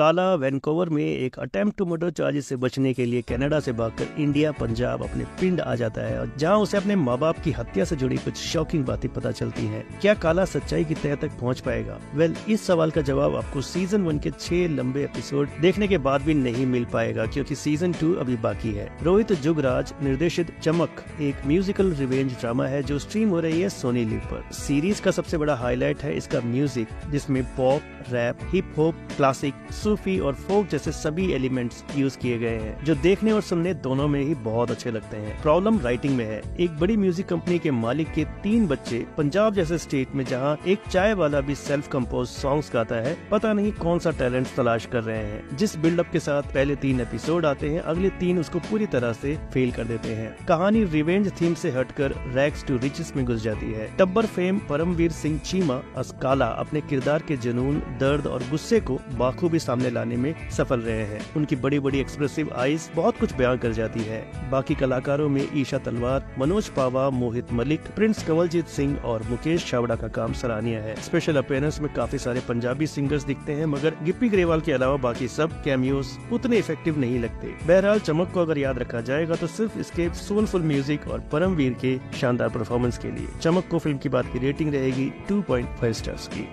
काला वैनकोवर में एक अटेम्प्ट टू मर्डर चार्जेस से बचने के लिए कनाडा से भागकर इंडिया, पंजाब अपने पिंड आ जाता है और जहाँ उसे अपने माँ बाप की हत्या से जुड़ी कुछ शॉकिंग बातें पता चलती हैं। क्या काला सच्चाई की तह तक पहुँच पाएगा? वेल, इस सवाल का जवाब आपको सीज़न वन के छह लंबे एपिसोड देखने के बाद भी नहीं मिल पाएगा क्योंकि सीज़न टू अभी बाकी है। रोहित जुगराज, निर्देशित चमक, एक म्यूजिकल रिवेंज ड्रामा है जो स्ट्रीम हो रही है सोनी लिव पर। सीरीज़ का सबसे बड़ा हाईलाइट है इसका म्यूज़िक, जिसमें pop, rap hip hop classic Sufi और फोक जैसे सभी एलिमेंट्स यूज़ किए गए हैं, जो देखने और सुनने दोनों में ही बहुत अच्छे लगते हैं। प्रॉब्लम राइटिंग में है। एक बड़ी म्यूज़िक कंपनी के मालिक के तीन बच्चे पंजाब जैसे स्टेट में, जहाँ एक चाय वाला भी सेल्फ कंपोज सॉन्ग्स गाता है, पता नहीं कौन सा टैलेंट तलाश कर रहे हैं। जिस बिल्डअप के साथ पहले तीन एपिसोड आते हैं, अगले तीन उसको पूरी तरह से फेल कर देते हैं। कहानी रिवेंज थीम से हटकर रैक्स टू रिचेस में घुस जाती है। टब्बर फेम परमवीर सिंह चीमा अस्काला अपने किरदार के जुनून, दर्द और गुस्से को बाखूबी सामने लाने में सफल रहे हैं। उनकी बड़ी बड़ी एक्सप्रेसिव आईज बहुत कुछ बयान कर जाती है। बाकी कलाकारों में ईशा तलवार, मनोज पावा, मोहित मलिक, प्रिंस कंवलजीत सिंह और मुकेश छावड़ा का काम सराहनीय है। स्पेशल अपेयरेंस में काफ़ी सारे पंजाबी सिंगर्स दिखते हैं, मगर गिप्पी ग्रेवाल के अलावा बाकी सब कैमियोज उतने इफ़ेक्टिव नहीं लगते। बहरहाल, चमक को अगर याद रखा जाएगा तो सिर्फ़ इसके सोलफुल म्यूज़िक और परमवीर के शानदार परफॉर्मेंस के लिए। चमक को फ़िल्म की बात की रेटिंग रहेगी 2.5 स्टार्स की।